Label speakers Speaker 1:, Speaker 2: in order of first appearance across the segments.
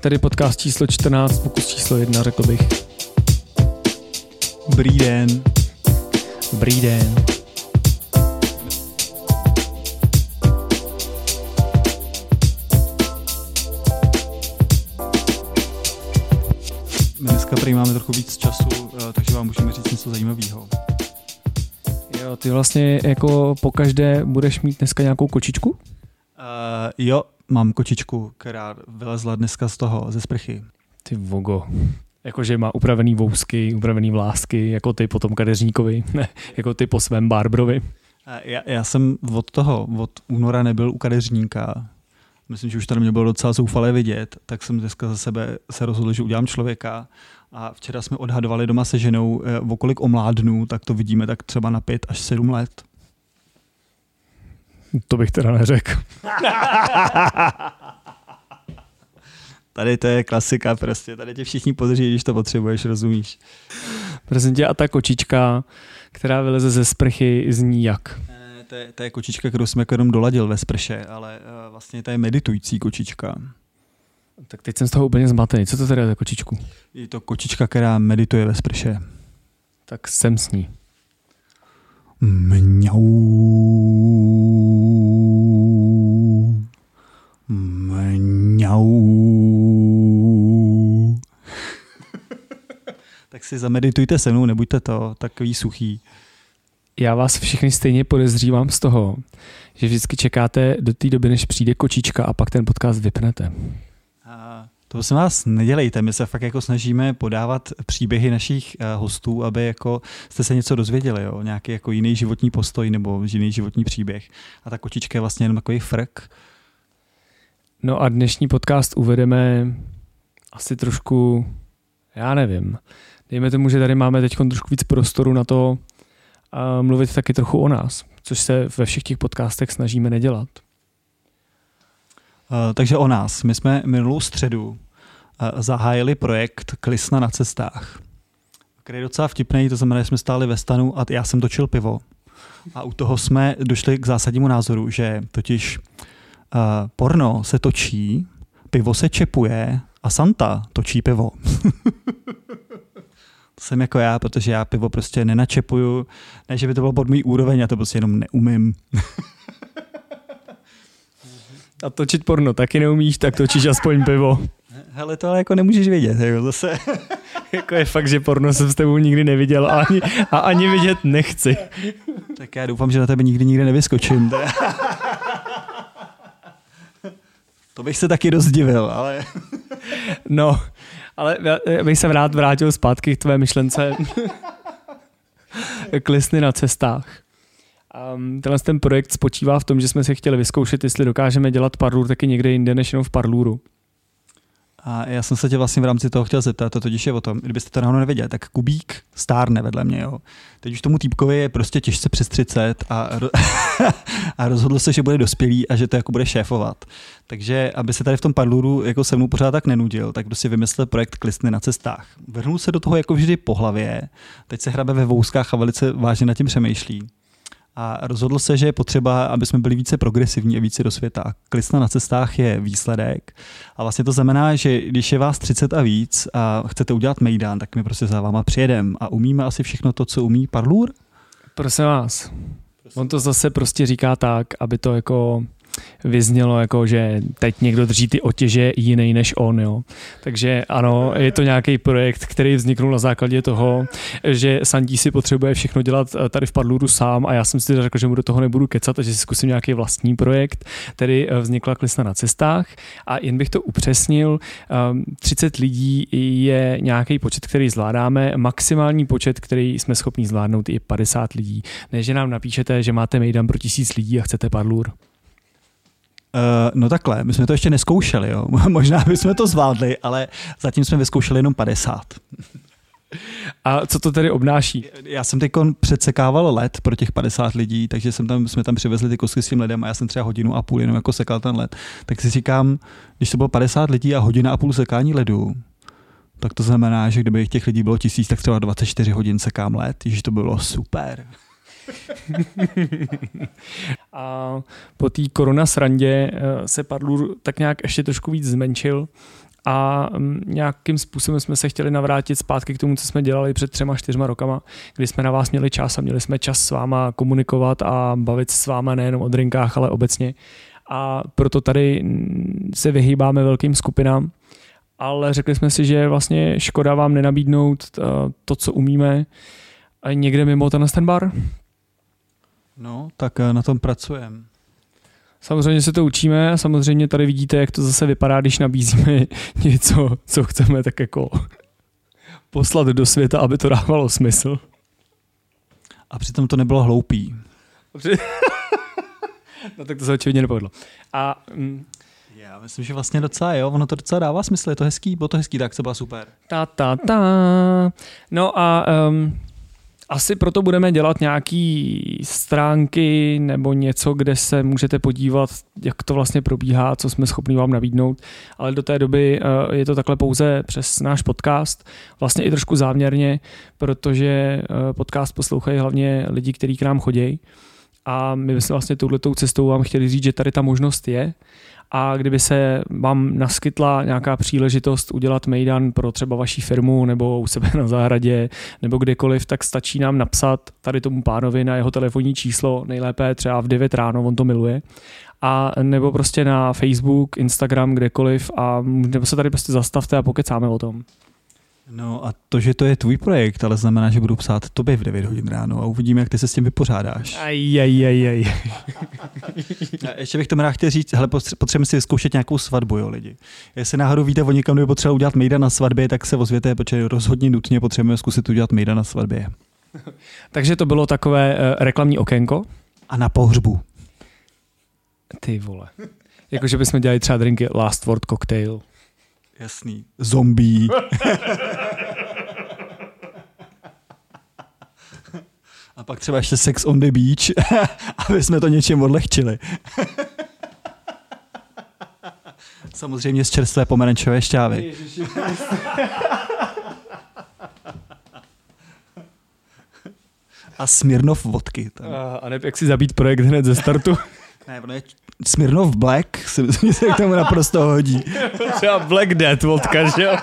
Speaker 1: Tady podcast číslo 14, pokus číslo 1, řekl bych.
Speaker 2: Dobrý den.
Speaker 1: Dobrý den.
Speaker 2: My dneska prý máme trochu víc času, eh, takže vám můžeme říct něco zajímavého.
Speaker 1: Jo, ty vlastně jako po každé budeš mít dneska nějakou kočičku?
Speaker 2: Uh, jo, mám kočičku, která vylezla dneska z toho, ze sprchy.
Speaker 1: Ty vogo. Jakože má upravený vousky, upravený vlásky, jako ty po tom kadeřníkovi, ne, jako ty po svém Barbrovi.
Speaker 2: Já, já jsem od toho, od února nebyl u kadeřníka. Myslím, že už tady mě bylo docela zoufalé vidět, tak jsem dneska za sebe se rozhodl, že udělám člověka. A včera jsme odhadovali doma se ženou, eh, o kolik omládnu, tak to vidíme tak třeba na pět až sedm let.
Speaker 1: To bych teda neřekl.
Speaker 2: Tady to je klasika prostě, tady tě všichni podrží, když to potřebuješ, rozumíš.
Speaker 1: Prosím tě, a ta kočička, která vyleze ze sprchy, zní jak?
Speaker 2: Ne, to je, to je kočička, kterou jsem jako jenom doladil ve sprše, ale uh, vlastně to je meditující kočička.
Speaker 1: Tak teď jsem z toho úplně zmatený. Co to teda je za kočičku?
Speaker 2: Je to kočička, která medituje ve sprše.
Speaker 1: Tak jsem s ní.
Speaker 2: Mňau. Mňau. tak si zameditujte se mnou, nebuďte to takový suchý.
Speaker 1: Já vás všechny stejně podezřívám z toho, že vždycky čekáte do té doby, než přijde kočička a pak ten podcast vypnete.
Speaker 2: To se vás nedělejte, my se fakt jako snažíme podávat příběhy našich uh, hostů, aby jako jste se něco dozvěděli, jo? nějaký jako jiný životní postoj nebo jiný životní příběh. A ta kočička je vlastně jenom takový frk.
Speaker 1: No a dnešní podcast uvedeme asi trošku, já nevím, dejme tomu, že tady máme teď trošku víc prostoru na to a mluvit taky trochu o nás, což se ve všech těch podcastech snažíme nedělat.
Speaker 2: Uh, takže o nás. My jsme minulou středu zahájili projekt Klisna na cestách, který je docela vtipný, to znamená, že jsme stáli ve stanu a já jsem točil pivo. A u toho jsme došli k zásadnímu názoru, že totiž uh, porno se točí, pivo se čepuje a Santa točí pivo. to jsem jako já, protože já pivo prostě nenačepuju. Ne, že by to bylo pod můj úroveň, já to prostě jenom neumím.
Speaker 1: A točit porno taky neumíš, tak točíš aspoň pivo.
Speaker 2: Hele, to ale jako nemůžeš vědět, jako zase.
Speaker 1: jako je fakt, že porno jsem s tebou nikdy neviděl a ani, a ani vidět nechci.
Speaker 2: tak já doufám, že na tebe nikdy nikde nevyskočím. to bych se taky rozdivil, ale...
Speaker 1: no, ale já bych se rád vrátil zpátky k tvé myšlence klisny na cestách. Um, tenhle ten projekt spočívá v tom, že jsme si chtěli vyzkoušet, jestli dokážeme dělat parlur taky někde jinde než jenom v parluru.
Speaker 2: A já jsem se tě vlastně v rámci toho chtěl zeptat, to totiž je o tom, kdybyste to náhodou nevěděli, tak Kubík stárne vedle mě. Jo. Teď už tomu týpkovi je prostě těžce přes 30 a, a rozhodl se, že bude dospělý a že to jako bude šéfovat. Takže aby se tady v tom parluru jako se mnou pořád tak nenudil, tak prostě vymyslel projekt Klistny na cestách. Vrhnul se do toho jako vždy po hlavě, teď se hrabe ve vouskách a velice vážně nad tím přemýšlí a rozhodl se, že je potřeba, aby jsme byli více progresivní a více do světa. Klisna na cestách je výsledek a vlastně to znamená, že když je vás 30 a víc a chcete udělat mejdán, tak my prostě za váma přijedem a umíme asi všechno to, co umí Parlur?
Speaker 1: Prosím vás. Prosím. On to zase prostě říká tak, aby to jako vyznělo jako, že teď někdo drží ty otěže jiný než on. Jo. Takže ano, je to nějaký projekt, který vzniknul na základě toho, že Sandí si potřebuje všechno dělat eh, tady v Padluru sám a já jsem si řekl, že mu do toho nebudu kecat, takže si zkusím nějaký vlastní projekt, který eh, vznikla Klisna na cestách a jen bych to upřesnil, 30 ehm, lidí je nějaký počet, který zvládáme, maximální počet, který jsme schopni zvládnout je 50 lidí. Ne, že nám napíšete, že máte mejdan pro tisíc lidí a chcete Padlur.
Speaker 2: Uh, no takhle, my jsme to ještě neskoušeli, jo. možná bychom to zvládli, ale zatím jsme vyzkoušeli jenom 50.
Speaker 1: A co to tedy obnáší?
Speaker 2: Já jsem teď předsekával led pro těch 50 lidí, takže jsem tam, jsme tam přivezli ty kosky s tím ledem a já jsem třeba hodinu a půl jenom jako sekal ten led. Tak si říkám, když to bylo 50 lidí a hodina a půl sekání ledu, tak to znamená, že kdyby těch lidí bylo tisíc, tak třeba 24 hodin sekám led, že to bylo super.
Speaker 1: a po té korona srandě eh, se Padlur tak nějak ještě trošku víc zmenšil a mm, nějakým způsobem jsme se chtěli navrátit zpátky k tomu, co jsme dělali před třema, čtyřma rokama, kdy jsme na vás měli čas a měli jsme čas s váma komunikovat a bavit s váma nejenom o drinkách, ale obecně. A proto tady se vyhýbáme velkým skupinám, ale řekli jsme si, že vlastně škoda vám nenabídnout eh, to, co umíme, někde mimo ten bar.
Speaker 2: No, tak eh, na tom pracujeme.
Speaker 1: Samozřejmě se to učíme a samozřejmě tady vidíte, jak to zase vypadá, když nabízíme něco, co chceme tak jako poslat do světa, aby to dávalo smysl.
Speaker 2: A přitom to nebylo hloupý.
Speaker 1: no tak to se očividně nepovedlo. A
Speaker 2: mm, já myslím, že vlastně docela jo, ono to docela dává smysl, je to hezký, bylo to hezký, tak to byla super.
Speaker 1: Ta, ta, ta. No a um, asi proto budeme dělat nějaký stránky nebo něco, kde se můžete podívat, jak to vlastně probíhá, co jsme schopni vám nabídnout, ale do té doby eh, je to takhle pouze přes náš podcast, vlastně i trošku záměrně, protože eh, podcast poslouchají hlavně lidi, kteří k nám chodí a my bychom vlastně touhletou cestou vám chtěli říct, že tady ta možnost je a kdyby se vám naskytla nějaká příležitost udělat mejdan pro třeba vaší firmu nebo u sebe na zahradě nebo kdekoliv, tak stačí nám napsat tady tomu pánovi na jeho telefonní číslo, nejlépe třeba v 9 ráno, on to miluje, a nebo prostě na Facebook, Instagram, kdekoliv a nebo se tady prostě zastavte a pokecáme o tom.
Speaker 2: No a to, že to je tvůj projekt, ale znamená, že budu psát tobě v 9 hodin ráno a uvidíme, jak ty se s tím vypořádáš.
Speaker 1: Aj, aj, aj, aj.
Speaker 2: Ještě bych tomu rád chtěl říct, hele, potřebujeme si vyzkoušet nějakou svatbu, jo, lidi. Jestli náhodou víte o někam, kdo potřeba udělat mejda na svatbě, tak se ozvěte, protože rozhodně nutně potřebujeme zkusit udělat mejda na svatbě.
Speaker 1: Takže to bylo takové uh, reklamní okénko.
Speaker 2: A na pohřbu.
Speaker 1: Ty vole. Jakože bychom dělali třeba drinky Last Word Cocktail.
Speaker 2: Jasný. Zombie. A pak třeba ještě Sex on the Beach, aby jsme to něčím odlehčili. Samozřejmě z čerstvé pomerančové šťávy. A Smirnov vodky.
Speaker 1: Tam. A, a ne, jak si zabít projekt hned ze startu.
Speaker 2: Ne, ono je Smirnov Black, si myslím, že se k tomu naprosto hodí.
Speaker 1: Třeba Black Death vodka, že jo?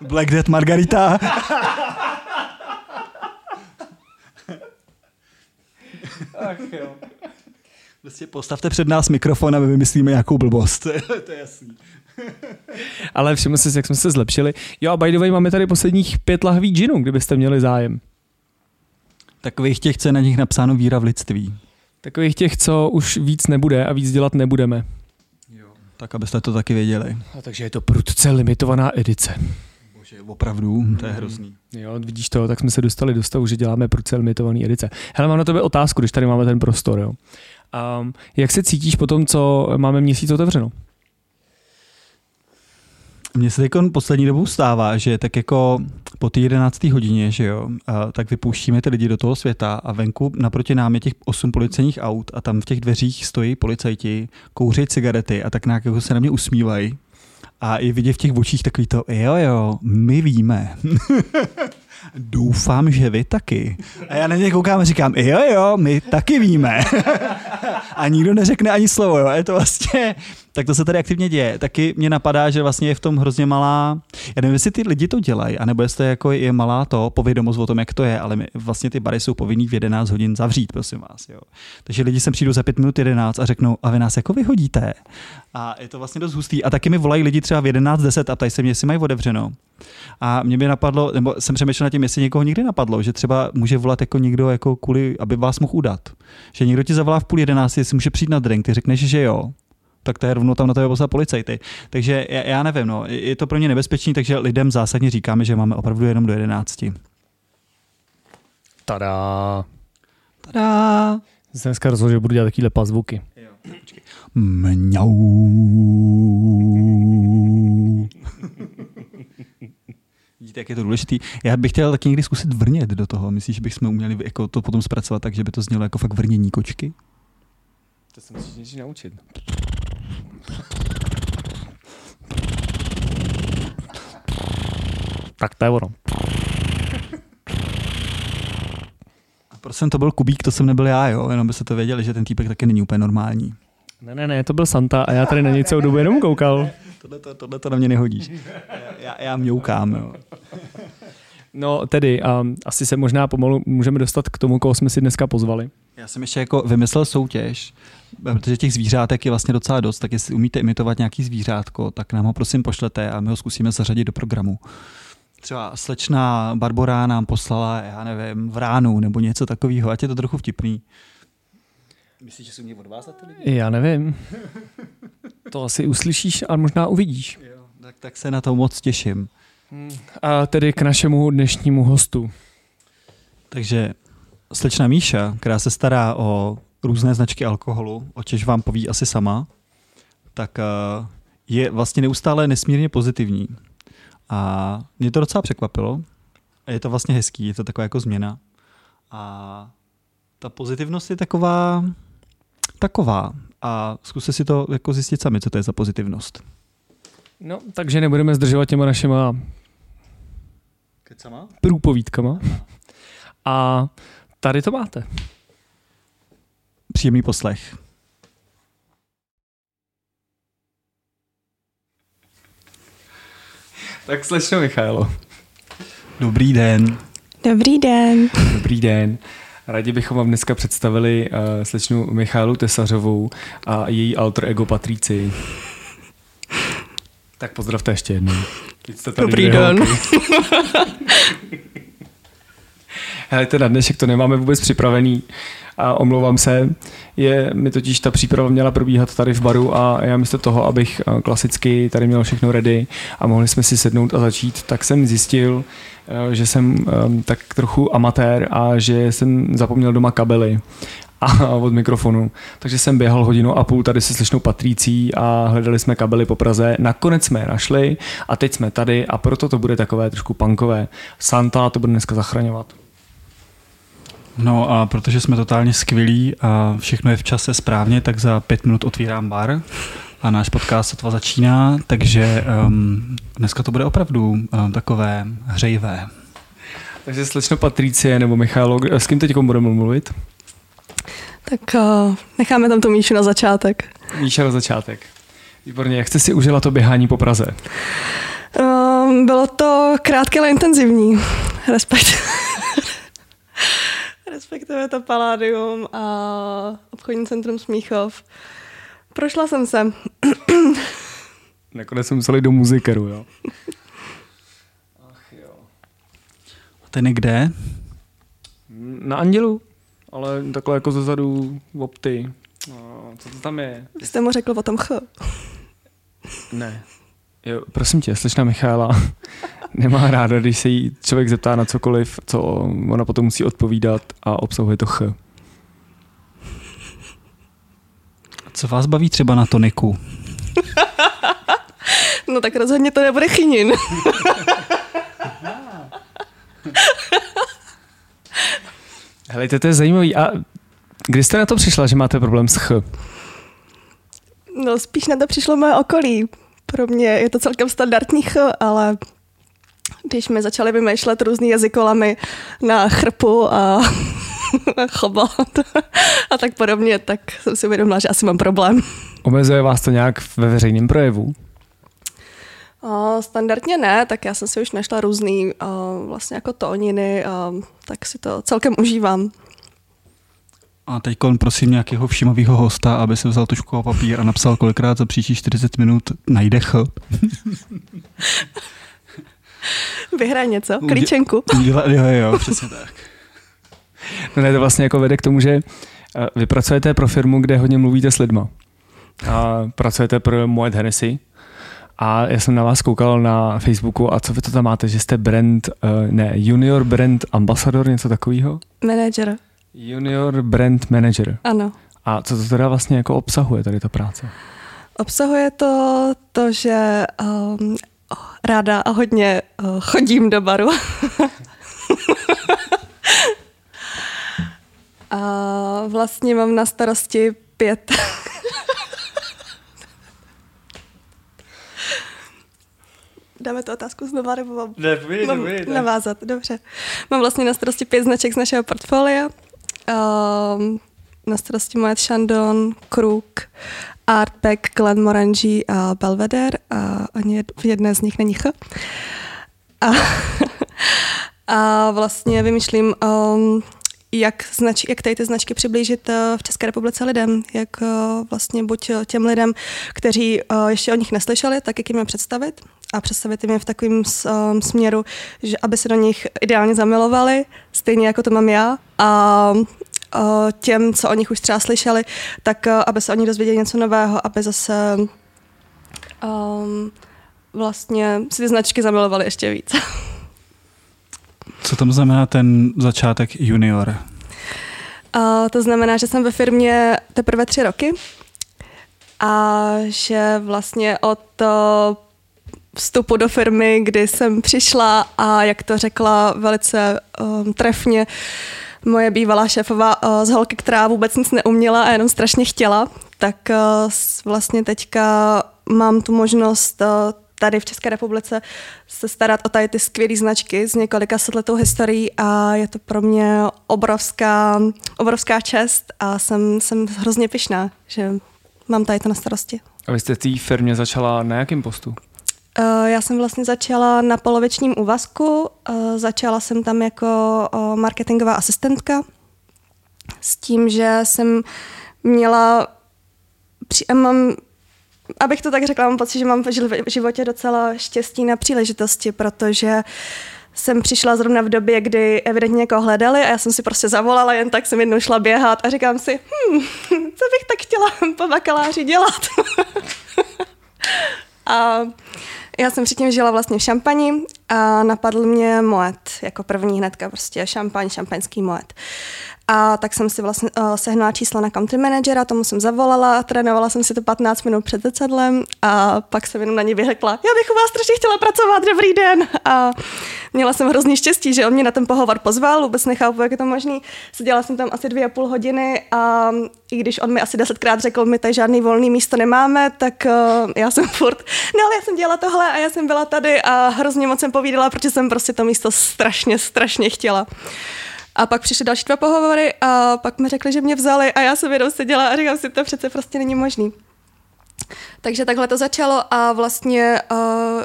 Speaker 2: Black Death Margarita. Ach jo. Prostě postavte před nás mikrofon a my vymyslíme nějakou blbost. to je jasný.
Speaker 1: Ale všiml si, jak jsme se zlepšili. Jo a by the way, máme tady posledních pět lahví džinu, kdybyste měli zájem.
Speaker 2: Takových těch, co je na nich napsáno víra v lidství.
Speaker 1: Takových těch, co už víc nebude a víc dělat nebudeme.
Speaker 2: Jo. Tak abyste to taky věděli.
Speaker 1: A takže je to prudce limitovaná edice.
Speaker 2: Bože, opravdu, to je hrozný.
Speaker 1: Jo, vidíš to, tak jsme se dostali do stavu, že děláme prudce limitované edice. Hele, mám na tebe otázku, když tady máme ten prostor. Jo. Um, jak se cítíš po tom, co máme měsíc otevřeno?
Speaker 2: Mně se teď poslední dobou stává, že tak jako po té 11. hodině, že jo, a tak vypouštíme ty lidi do toho světa a venku naproti nám je těch osm policejních aut a tam v těch dveřích stojí policajti, kouří cigarety a tak nějak jako se na mě usmívají. A i vidět v těch očích takový to, jo jo, my víme. Doufám, že vy taky. A já na ně koukám a říkám, jo jo, my taky víme. a nikdo neřekne ani slovo, jo. Je to vlastně, tak to se tady aktivně děje. Taky mě napadá, že vlastně je v tom hrozně malá, já nevím, jestli ty lidi to dělají, anebo jestli jako je malá to povědomost o tom, jak to je, ale my, vlastně ty bary jsou povinný v 11 hodin zavřít, prosím vás. Jo. Takže lidi sem přijdou za 5 minut 11 a řeknou, a vy nás jako vyhodíte. A je to vlastně dost hustý. A taky mi volají lidi třeba v 11.10 a ptají se mě, jestli mají otevřeno. A mě by napadlo, nebo jsem přemýšlel nad tím, jestli někoho někdy napadlo, že třeba může volat jako někdo, jako kvůli, aby vás mohl udat. Že někdo ti zavolá v půl jedenácti, jestli může přijít na drink, ty řekneš, že jo, tak to je rovnou tam na tebe poslat policajty. Takže já, já nevím, no, je to pro mě nebezpečný, takže lidem zásadně říkáme, že máme opravdu jenom do jedenácti.
Speaker 1: Tada.
Speaker 2: Tada.
Speaker 1: Jsem dneska rozhodl, že budu dělat takovýhle pazvuky.
Speaker 2: Mňau. Vidíte, jak je to důležitý. Já bych chtěl taky někdy zkusit vrnět do toho. Myslíš, že bychom uměli jako to potom zpracovat tak, že by to znělo jako fakt vrnění kočky?
Speaker 1: To se musíš něco naučit. Tak to je ono.
Speaker 2: A proč jsem to byl Kubík, to jsem nebyl já, jo? Jenom by se to věděli, že ten týpek taky není úplně normální.
Speaker 1: Ne, ne, ne, to byl Santa a já tady na něj celou dobu jenom koukal.
Speaker 2: tohle, to, tohle to na mě nehodíš. Já, já mňoukám, jo.
Speaker 1: No tedy, um, asi se možná pomalu můžeme dostat k tomu, koho jsme si dneska pozvali.
Speaker 2: Já jsem ještě jako vymyslel soutěž, protože těch zvířátek je vlastně docela dost, tak jestli umíte imitovat nějaký zvířátko, tak nám ho prosím pošlete a my ho zkusíme zařadit do programu. Třeba slečna Barbora nám poslala, já nevím, v ránu nebo něco takového, ať je to trochu vtipný. Myslíš, že se mě od vás ty lidi?
Speaker 1: Já nevím. To asi uslyšíš a možná uvidíš.
Speaker 2: Jo, tak, tak se na to moc těším.
Speaker 1: A tedy k našemu dnešnímu hostu.
Speaker 2: Takže slečna Míša, která se stará o různé značky alkoholu, o čež vám poví asi sama, tak eh, je vlastně neustále nesmírně pozitivní. A mě to docela překvapilo. A je to vlastně hezký, je to taková jako změna. A ta pozitivnost je taková, taková. A zkuste si to jako zjistit sami, co to je za pozitivnost.
Speaker 1: No, takže nebudeme zdržovat těma našima
Speaker 2: Kecama?
Speaker 1: průpovídkama. A tady to máte.
Speaker 2: Příjemný poslech.
Speaker 1: Tak slečno Michailo.
Speaker 2: Dobrý den.
Speaker 3: Dobrý den.
Speaker 1: Dobrý den. Rádi bychom vám dneska představili uh, slečnu Michálu Tesařovou a její alter ego Patrici. Tak pozdravte ještě jednou.
Speaker 3: Dobrý den.
Speaker 1: holky. Hele, na dnešek to nemáme vůbec připravený a omlouvám se. Je, mi totiž ta příprava měla probíhat tady v baru a já místo toho, abych eh, klasicky tady měl všechno ready a mohli jsme si sednout a začít, tak jsem zjistil, eh, že jsem eh, tak trochu amatér a že jsem zapomněl doma kabely a od mikrofonu. Takže jsem běhal hodinu a půl tady se slyšnou Patrící a hledali jsme kabely po Praze. Nakonec jsme je našli a teď jsme tady a proto to bude takové trošku punkové. Santa to bude dneska zachraňovat.
Speaker 2: No a protože jsme totálně skvělí a všechno je v čase správně, tak za pět minut otvírám bar a náš podcast sotva začíná, takže um, dneska to bude opravdu um, takové hřejivé.
Speaker 1: Takže slečno Patricie nebo Michalo, s kým teď budeme mluvit?
Speaker 3: Tak uh, necháme tam tu Míšu na začátek.
Speaker 1: Míša na začátek. Výborně, jak jste si užila to běhání po Praze?
Speaker 3: Uh, bylo to krátké, ale intenzivní. Respekt. Respektive to Paládium a obchodní centrum Smíchov. Prošla jsem se.
Speaker 1: Nakonec jsme museli do muzikeru, jo? Ach jo.
Speaker 2: Ten je kde?
Speaker 1: Na Andělu, ale takhle jako zezadu v opty. No, co to tam je?
Speaker 3: Vy jste mu řekl o tom ch.
Speaker 1: Ne. Jo, prosím tě, slečna Michála nemá ráda, když se jí člověk zeptá na cokoliv, co ona potom musí odpovídat a obsahuje to ch.
Speaker 2: Co vás baví třeba na toniku?
Speaker 3: No tak rozhodně to nebude chynin.
Speaker 1: Helejte, to je zajímavý. A kdy jste na to přišla, že máte problém s ch?
Speaker 3: No spíš na to přišlo moje okolí. Pro mě je to celkem standardní ch, ale když mi začaly vymýšlet různý jazykolamy na chrpu a chobat a tak podobně, tak jsem si uvědomila, že asi mám problém.
Speaker 1: Omezuje vás to nějak ve veřejném projevu?
Speaker 3: A standardně ne, tak já jsem si už našla různý a vlastně jako tóniny, a tak si to celkem užívám.
Speaker 2: A teď prosím nějakého všímavého hosta, aby si vzal tušku a papír a napsal, kolikrát za příští 40 minut najde ch.
Speaker 3: Vyhraj něco, klíčenku.
Speaker 2: Uděla, jo, jo, přesně tak.
Speaker 1: No ne, to vlastně jako vede k tomu, že eh, vy pracujete pro firmu, kde hodně mluvíte s lidma. A pracujete pro Moet Hennessy. A já jsem na vás koukal na Facebooku a co vy to tam máte, že jste brand, uh, ne, junior brand ambassador, něco takového?
Speaker 3: Manager,
Speaker 1: Junior brand manager.
Speaker 3: ano.
Speaker 1: A co to teda vlastně jako obsahuje tady ta práce?
Speaker 3: Obsahuje to to, že um, ráda a hodně uh, chodím do baru. a vlastně mám na starosti pět. Dáme tu otázku znova, nebo mám,
Speaker 1: Ne, povídej,
Speaker 3: mám navázat? Dobře. Mám vlastně na starosti pět značek z našeho portfolia. Um, na starosti Moet Chandon, Kruk, Artback, Glenmorangie a Belvedere a ani v jedné z nich není ch. A, a vlastně vymýšlím, um, jak, znač, jak tady ty značky přiblížit uh, v České republice lidem, jak uh, vlastně buď těm lidem, kteří ještě o nich neslyšeli, tak jak jim je představit a představit jim je v takovém směru, že aby se do nich ideálně zamilovali, stejně jako to mám já a těm, co o nich už třeba slyšeli, tak aby se oni dozvěděli něco nového, aby zase um, vlastně si ty značky zamilovali ještě víc.
Speaker 2: Co tam znamená ten začátek junior?
Speaker 3: Uh, to znamená, že jsem ve firmě teprve tři roky a že vlastně od uh, vstupu do firmy, kdy jsem přišla a jak to řekla velice um, trefně, moje bývalá šéfová uh, z holky, která vůbec nic neuměla a jenom strašně chtěla, tak uh, vlastně teďka mám tu možnost uh, tady v České republice se starat o tady ty skvělé značky s několika setletou historií a je to pro mě obrovská, obrovská čest a jsem, jsem hrozně pyšná, že mám tady to na starosti.
Speaker 1: A vy jste v té firmě začala na jakém postu?
Speaker 3: Uh, já jsem vlastně začala na polovičním úvazku. Uh, začala jsem tam jako uh, marketingová asistentka s tím, že jsem měla, mám abych to tak řekla, mám pocit, že mám v životě docela štěstí na příležitosti, protože jsem přišla zrovna v době, kdy evidentně někoho hledali a já jsem si prostě zavolala, jen tak jsem jednou šla běhat a říkám si, hm, co bych tak chtěla po bakaláři dělat. a já jsem předtím žila vlastně v šampani a napadl mě Moet jako první hnedka, prostě šampaň, šampaňský Moet. A tak jsem si vlastně uh, sehnala čísla na country managera, tomu jsem zavolala, trénovala jsem si to 15 minut před zrcadlem a pak jsem jenom na ně vyhekla, já bych u vás strašně chtěla pracovat, dobrý den. A měla jsem hrozný štěstí, že on mě na ten pohovor pozval, vůbec nechápu, jak je to možný. Seděla jsem tam asi dvě a půl hodiny a i když on mi asi desetkrát řekl, my tady žádný volný místo nemáme, tak uh, já jsem furt, no ale já jsem dělala tohle a já jsem byla tady a hrozně moc jsem povídala, protože jsem prostě to místo strašně, strašně chtěla. A pak přišly další dva pohovory a pak mi řekli, že mě vzali a já jsem jenom seděla a říkám si, to přece prostě není možný. Takže takhle to začalo a vlastně, uh,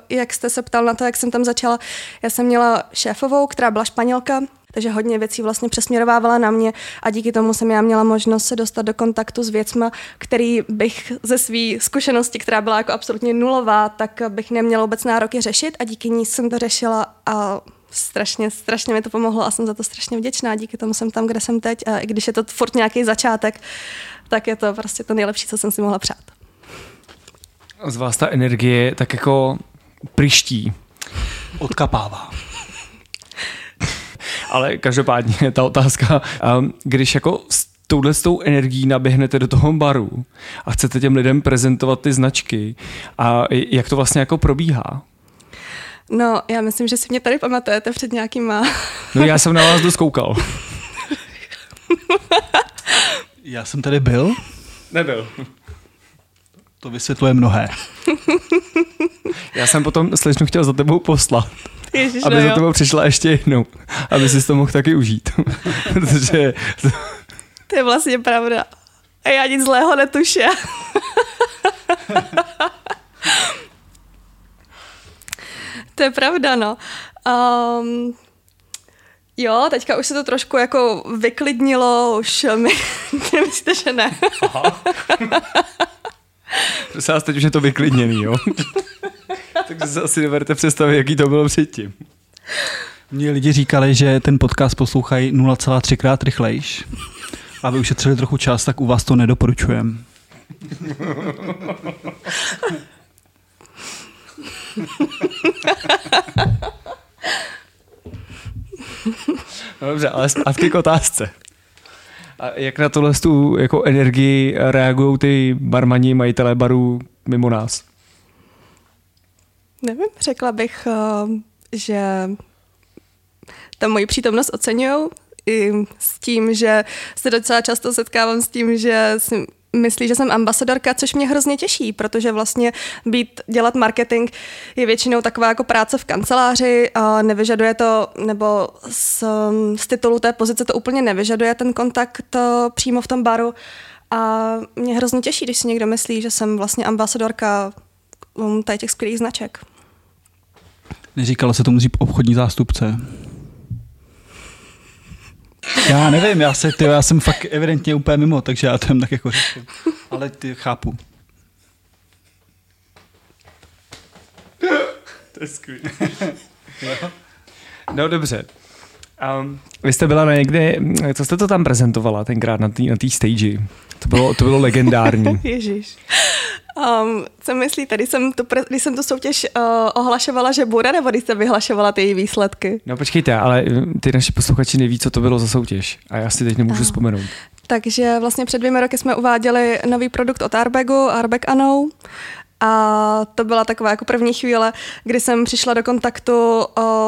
Speaker 3: jak jste se ptal na to, jak jsem tam začala, já jsem měla šéfovou, která byla španělka, takže hodně věcí vlastně přesměrovávala na mě a díky tomu jsem já měla možnost se dostat do kontaktu s věcma, který bych ze své zkušenosti, která byla jako absolutně nulová, tak bych neměla vůbec nároky řešit a díky ní jsem to řešila a strašně, strašně mi to pomohlo a jsem za to strašně vděčná. Díky tomu jsem tam, kde jsem teď a i když je to furt nějaký začátek, tak je to prostě to nejlepší, co jsem si mohla přát.
Speaker 1: Z vás ta energie tak jako priští.
Speaker 2: Odkapává.
Speaker 1: Ale každopádně ta otázka, um, když jako s touhle s tou energií naběhnete do toho baru a chcete těm lidem prezentovat ty značky a jak to vlastně jako probíhá?
Speaker 3: No, já myslím, že si mě tady pamatujete před nějakýma...
Speaker 1: No já jsem na vás doskoukal.
Speaker 2: já jsem tady byl?
Speaker 1: Nebyl.
Speaker 2: To vysvětluje mnohé.
Speaker 1: Já jsem potom slečnu chtěl za tebou poslat.
Speaker 3: Ježiš,
Speaker 1: aby
Speaker 3: no
Speaker 1: za
Speaker 3: jo.
Speaker 1: tebou přišla ještě jednou. Aby si to mohl taky užít. Protože...
Speaker 3: To je vlastně pravda. A já nic zlého netuším. to je pravda, no. Um, jo, teďka už se to trošku jako vyklidnilo, už mi, myslíte, že ne. Aha.
Speaker 1: Prosím vás, teď už je to vyklidněný, jo? Takže se asi neberte představit, jaký to bylo předtím.
Speaker 2: Mně lidi říkali, že ten podcast poslouchají 0,3 krát rychlejš. Aby ušetřili trochu čas, tak u vás to nedoporučujem.
Speaker 1: No dobře, ale zpátky k otázce. A jak na tohle tu jako energii reagují ty barmani, majitelé barů mimo nás?
Speaker 3: Nevím, řekla bych, eh, že tam moji přítomnost oceňují i s tím, že se docela často setkávám s tím, že si myslí, že jsem ambasadorka, což mě hrozně těší, protože vlastně být, dělat marketing je většinou taková jako práce v kanceláři a nevyžaduje to, nebo z, z titulu té pozice to úplně nevyžaduje ten kontakt eh, přímo v tom baru a mě hrozně těší, když si někdo myslí, že jsem vlastně ambasadorka um, tady těch skvělých značek.
Speaker 2: Neříkalo se tomu dřív obchodní zástupce. Já nevím, já, se, ty, já jsem fakt evidentně úplně mimo, takže já to jen tak jako řeším. Ale ty chápu.
Speaker 1: to je skvělé. no dobře. Um, vy jste byla na někde, co jste to tam prezentovala tenkrát na té na stage? To bylo, to bylo legendární.
Speaker 3: Ježíš. Um, co myslíte, když jsem tu, když jsem tu soutěž uh, ohlašovala, že bude, nebo když jsem vyhlašovala ty její výsledky?
Speaker 1: No počkejte, ale ty naši posluchači neví, co to bylo za soutěž. A já si teď nemůžu uh. vzpomenout.
Speaker 3: Takže vlastně před dvěmi roky jsme uváděli nový produkt od Arbegu, Arbeg Anou. A to byla taková jako první chvíle, kdy jsem přišla do kontaktu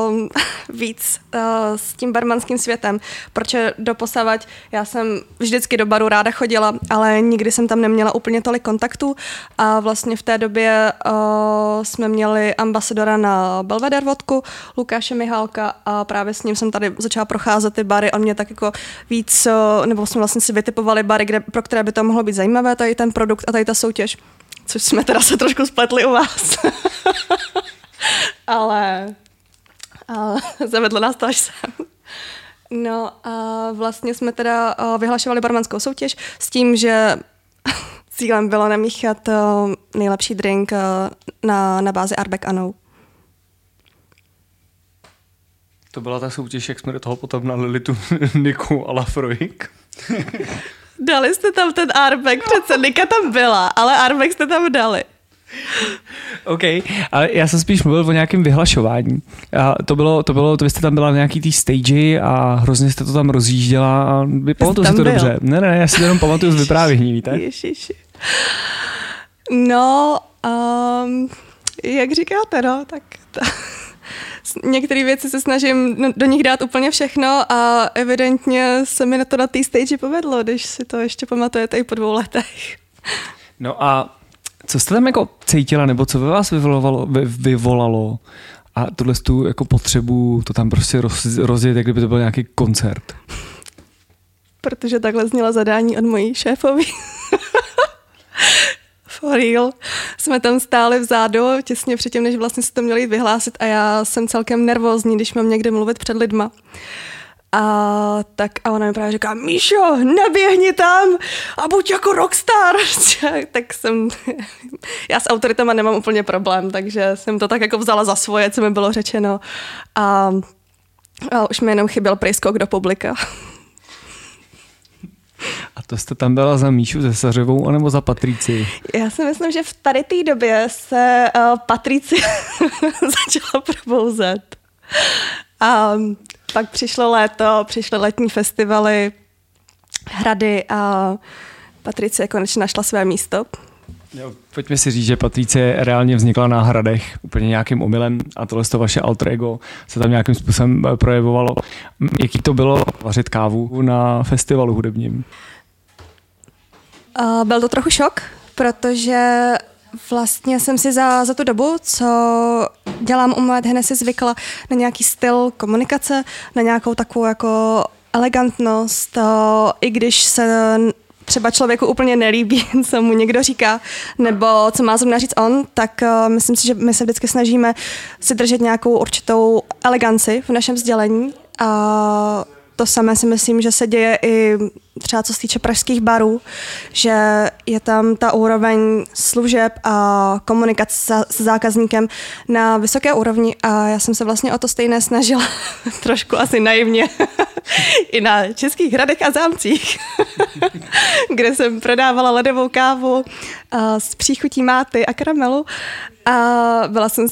Speaker 3: um, víc uh, s tím barmanským světem, protože doposavať já jsem vždycky do baru ráda chodila, ale nikdy jsem tam neměla úplně tolik kontaktů a vlastně v té době uh, jsme měli ambasadora na Belvedere vodku, Lukáše Mihálka a právě s ním jsem tady začala procházet ty bary. On mě tak jako víc, uh, nebo jsme vlastně si vytipovali bary, kde, pro které by to mohlo být zajímavé, tady ten produkt a tady ta soutěž což jsme teda se trošku spletli u vás. ale, ale zavedlo nás to až sem. No a vlastně jsme teda vyhlašovali barmanskou soutěž s tím, že cílem bylo namíchat nejlepší drink na, na bázi Arbeck Anou.
Speaker 1: To byla ta soutěž, jak jsme do toho potom nalili tu Niku a Lafroik.
Speaker 3: Dali jste tam ten Arbeck, přece Nika tam byla, ale Arbeck jste tam dali.
Speaker 1: OK, ale já jsem spíš mluvil o nějakém vyhlašování. A to bylo, to bylo, to vy jste tam byla na nějaký té stage a hrozně jste to tam rozjížděla a pamatuju si to byl. dobře. Ne, ne, já si to jenom pamatuju z vyprávění, víte?
Speaker 3: Ježiši. No, um, jak říkáte, no, tak... To některé věci se snažím do nich dát úplně všechno a evidentně se mi na to na té stage povedlo, když si to ještě pamatujete i po dvou letech.
Speaker 1: No a co jste tam jako cítila, nebo co ve vás vyvolalo, vy, vyvolalo a tuhle tu jako potřebu to tam prostě roz, rozjet, jak kdyby to byl nějaký koncert?
Speaker 3: Protože takhle zněla zadání od mojí šéfovi. real. Jsme tam stáli vzadu, těsně předtím, než vlastně se to měli vyhlásit a já jsem celkem nervózní, když mám někde mluvit před lidma. A tak a ona mi právě říká, Míšo, neběhni tam a buď jako rockstar. tak jsem, já s autoritama nemám úplně problém, takže jsem to tak jako vzala za svoje, co mi bylo řečeno. A, a už mi jenom chyběl prejskok do publika.
Speaker 1: To jste tam byla za Míšu ze Sařevou anebo za Patrici?
Speaker 3: Já si myslím, že v tady té době se uh, Patrici začala probouzet. A pak přišlo léto, přišly letní festivaly, hrady a Patricie konečně našla své místo.
Speaker 1: Jo, pojďme si říct, že Patricie reálně vznikla na hradech úplně nějakým omylem a tohle to vaše alter ego se tam nějakým způsobem eh, projevovalo. Jaký to bylo vařit kávu na festivalu hudebním?
Speaker 3: Byl to trochu šok, protože vlastně jsem si za, za tu dobu, co dělám u Moet Hennessy, zvykla na nějaký styl komunikace, na nějakou takovou jako elegantnost, i když se třeba člověku úplně nelíbí, co mu někdo říká, nebo co má zrovna říct on, tak myslím si, že my se vždycky snažíme si držet nějakou určitou eleganci v našem sdělení. A to samé si myslím, že se děje i třeba co se týče pražských barů, že je tam ta úroveň služeb a komunikace s zákazníkem na vysoké úrovni a já jsem se vlastně o to stejné snažila trošku asi naivně i na českých hradech a zámcích, kde jsem prodávala ledovou kávu s příchutí máty a karamelu a byla jsem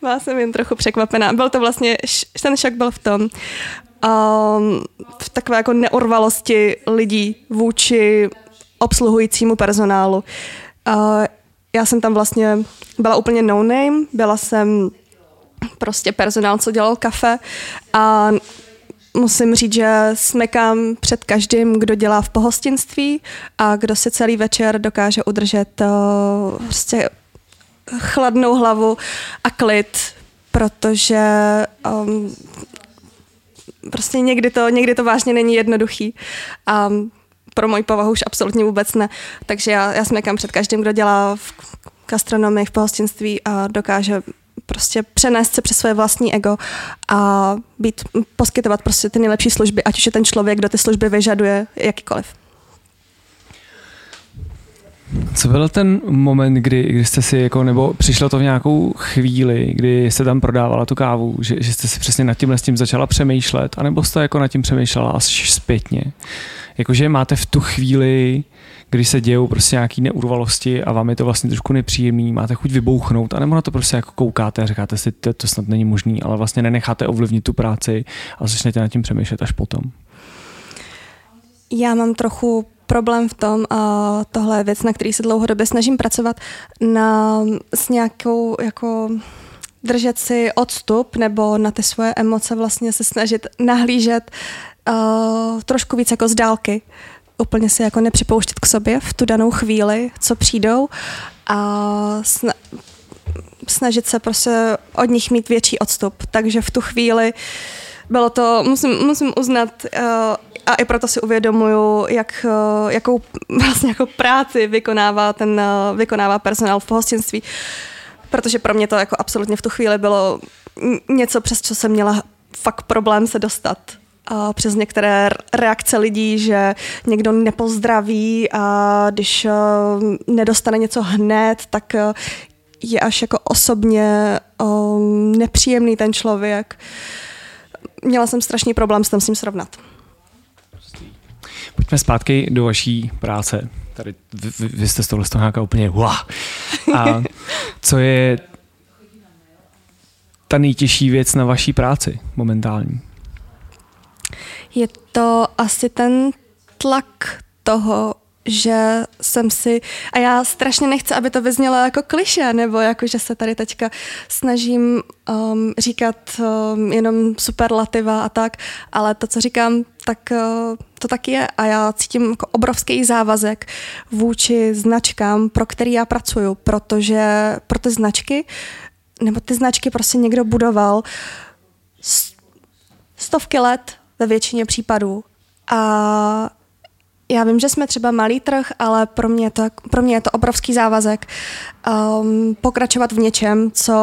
Speaker 3: byla jsem jen trochu překvapená. Byl to vlastně, ten šok byl v tom, um, v takové jako neorvalosti lidí vůči obsluhujícímu personálu. Uh, já jsem tam vlastně byla úplně no name, byla jsem prostě personál, co dělal kafe a musím říct, že smekám před každým, kdo dělá v pohostinství a kdo si celý večer dokáže udržet uh, prostě chladnou hlavu a klid, protože um, prostě někdy to, někdy to vážně není jednoduchý. A pro moji povahu už absolutně vůbec ne. Takže já, já smekám před každým, kdo dělá v gastronomii, v pohostinství a dokáže prostě přenést se přes svoje vlastní ego a být, poskytovat prostě ty nejlepší služby, ať už je ten člověk, kdo ty služby vyžaduje, jakýkoliv.
Speaker 1: Co byl ten moment, kdy, kdy jste si, jako, nebo přišlo to v nějakou chvíli, kdy jste tam prodávala tu kávu, že, že jste si přesně nad tímhle s tím začala přemýšlet, anebo jste jako nad tím přemýšlela až zpětně? Jakože máte v tu chvíli, kdy se dějou prostě nějaké neurvalosti a vám je to vlastně trošku nepříjemný, máte chuť vybouchnout, anebo na to prostě jako koukáte a říkáte si, to, to snad není možný, ale vlastně nenecháte ovlivnit tu práci a začnete nad tím přemýšlet až potom.
Speaker 3: Já mám trochu problém v tom, a tohle je věc, na který se dlouhodobě snažím pracovat, na, s nějakou jako držet si odstup nebo na ty svoje emoce vlastně se snažit nahlížet uh, trošku víc jako z dálky. Úplně si jako nepřipouštět k sobě v tu danou chvíli, co přijdou a sna- snažit se prostě od nich mít větší odstup. Takže v tu chvíli bylo to, musím, musím uznat, a i proto si uvědomuju, jak, uh, jakou vlastně jako práci vykonává ten uh, vykonává personál v pohostinství. Protože pro mě to jako absolutně v tu chvíli bylo něco, přes co jsem měla fakt problém se dostat a přes některé reakce lidí, že někdo nepozdraví a když nedostane něco hned, tak je až jako osobně nepříjemný ten člověk. Měla jsem strašný problém s tím srovnat.
Speaker 1: Pojďme zpátky do vaší práce. Tady vy, vy jste z tohle nějaká úplně wow. A co je ta nejtěžší věc na vaší práci momentální?
Speaker 3: Je to asi ten tlak toho, že jsem si, a já strašně nechci, aby to vyznělo jako kliše, nebo jako, že se tady teďka snažím um, říkat um, jenom superlativa a tak, ale to, co říkám, tak uh, to tak je a já cítím jako obrovský závazek vůči značkám, pro který já pracuju, protože pro ty značky, nebo ty značky prostě někdo budoval stovky let ve většině případů a já vím, že jsme třeba malý trh, ale pro mě, to, pro mě je to obrovský závazek um, pokračovat v něčem, co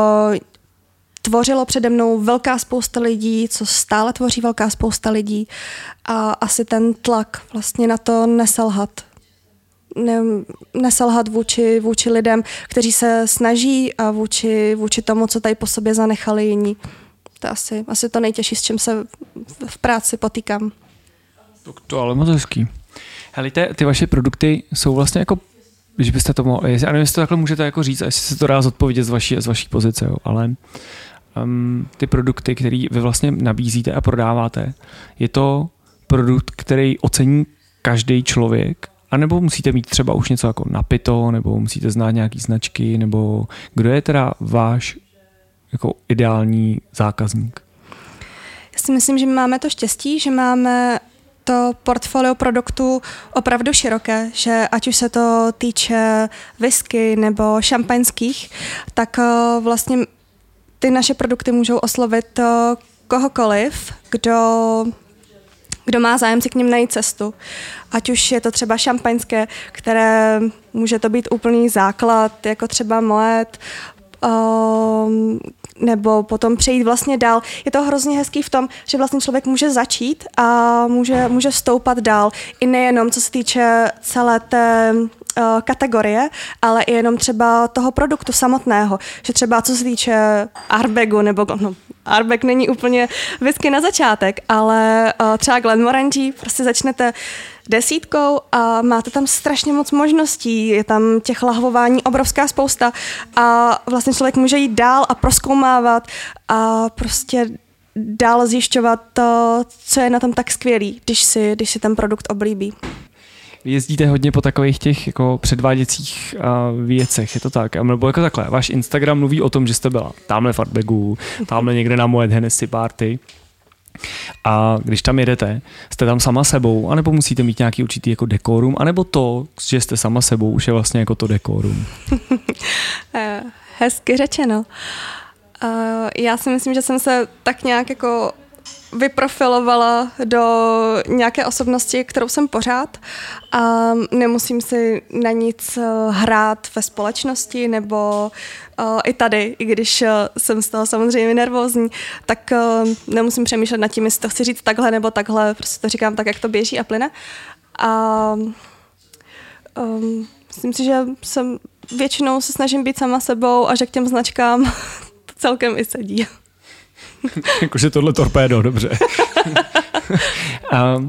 Speaker 3: tvořilo přede mnou velká spousta lidí, co stále tvoří velká spousta lidí a asi ten tlak vlastně na to neselhat. Ne, neselhat vůči, vůči lidem, kteří se snaží a vůči, vůči tomu, co tady po sobě zanechali jiní. To je asi, asi to nejtěžší, s čím se v práci potýkám.
Speaker 1: To, to ale moc hezký. Helejte, ty vaše produkty jsou vlastně jako když byste to mohli, já nevím, jestli to takhle můžete jako říct, jestli se to dá zodpovědět z vaší, z vaší pozice, jo, ale um, ty produkty, které vy vlastně nabízíte a prodáváte, je to produkt, který ocení každý člověk, anebo musíte mít třeba už něco jako napito, nebo musíte znát nějaký značky, nebo kdo je teda váš jako ideální zákazník?
Speaker 3: Já si myslím, že máme to štěstí, že máme to portfolio produktů opravdu široké, že ať už se to týče whisky nebo šampaňských, tak eh, vlastně ty naše produkty můžou oslovit eh, kohokoliv, kdo kdo má zájem si k ním najít cestu. Ať už je to třeba šampaňské, které může to být úplný základ, jako třeba Moet, um, nebo potom přejít vlastně dál. Je to hrozně hezký v tom, že vlastně člověk může začít a může, může stoupat dál. I nejenom co se týče celé té kategorie, ale i jenom třeba toho produktu samotného. Že třeba co se týče Arbegu, nebo no, Arbeg není úplně whisky na začátek, ale uh, třeba Glenmorangie, prostě začnete desítkou a máte tam strašně moc možností, je tam těch lahvování obrovská spousta a vlastně člověk může jít dál a proskoumávat a prostě dál zjišťovat to, co je na tom tak skvělý, když si, když si ten produkt oblíbí.
Speaker 1: Vy jezdíte hodně po takových těch jako předváděcích uh, věcech, je to tak? Nebo jako takhle, váš Instagram mluví o tom, že jste byla tamhle v Artbagu, tamhle někde na Moet Hennessy Party. A když tam jedete, jste tam sama sebou, anebo musíte mít nějaký určitý jako dekorum, anebo to, že jste sama sebou, už je vlastně jako to dekorum.
Speaker 3: Eh, hezky řečeno. Uh, já si myslím, že jsem se tak nějak jako vyprofilovala do nějaké osobnosti, kterou jsem pořád a nemusím si na nic eh, hrát ve společnosti nebo uh, i tady, i když uh, jsem z toho samozřejmě nervózní, tak nemusím přemýšlet nad tím, jestli to chci říct takhle nebo takhle, prostě to říkám tak, jak to běží a plyne. A um, myslím si, že jsem většinou se snažím být sama sebou a že k těm značkám to celkem i sedí.
Speaker 1: Jakože tohle torpédo, dobře. a,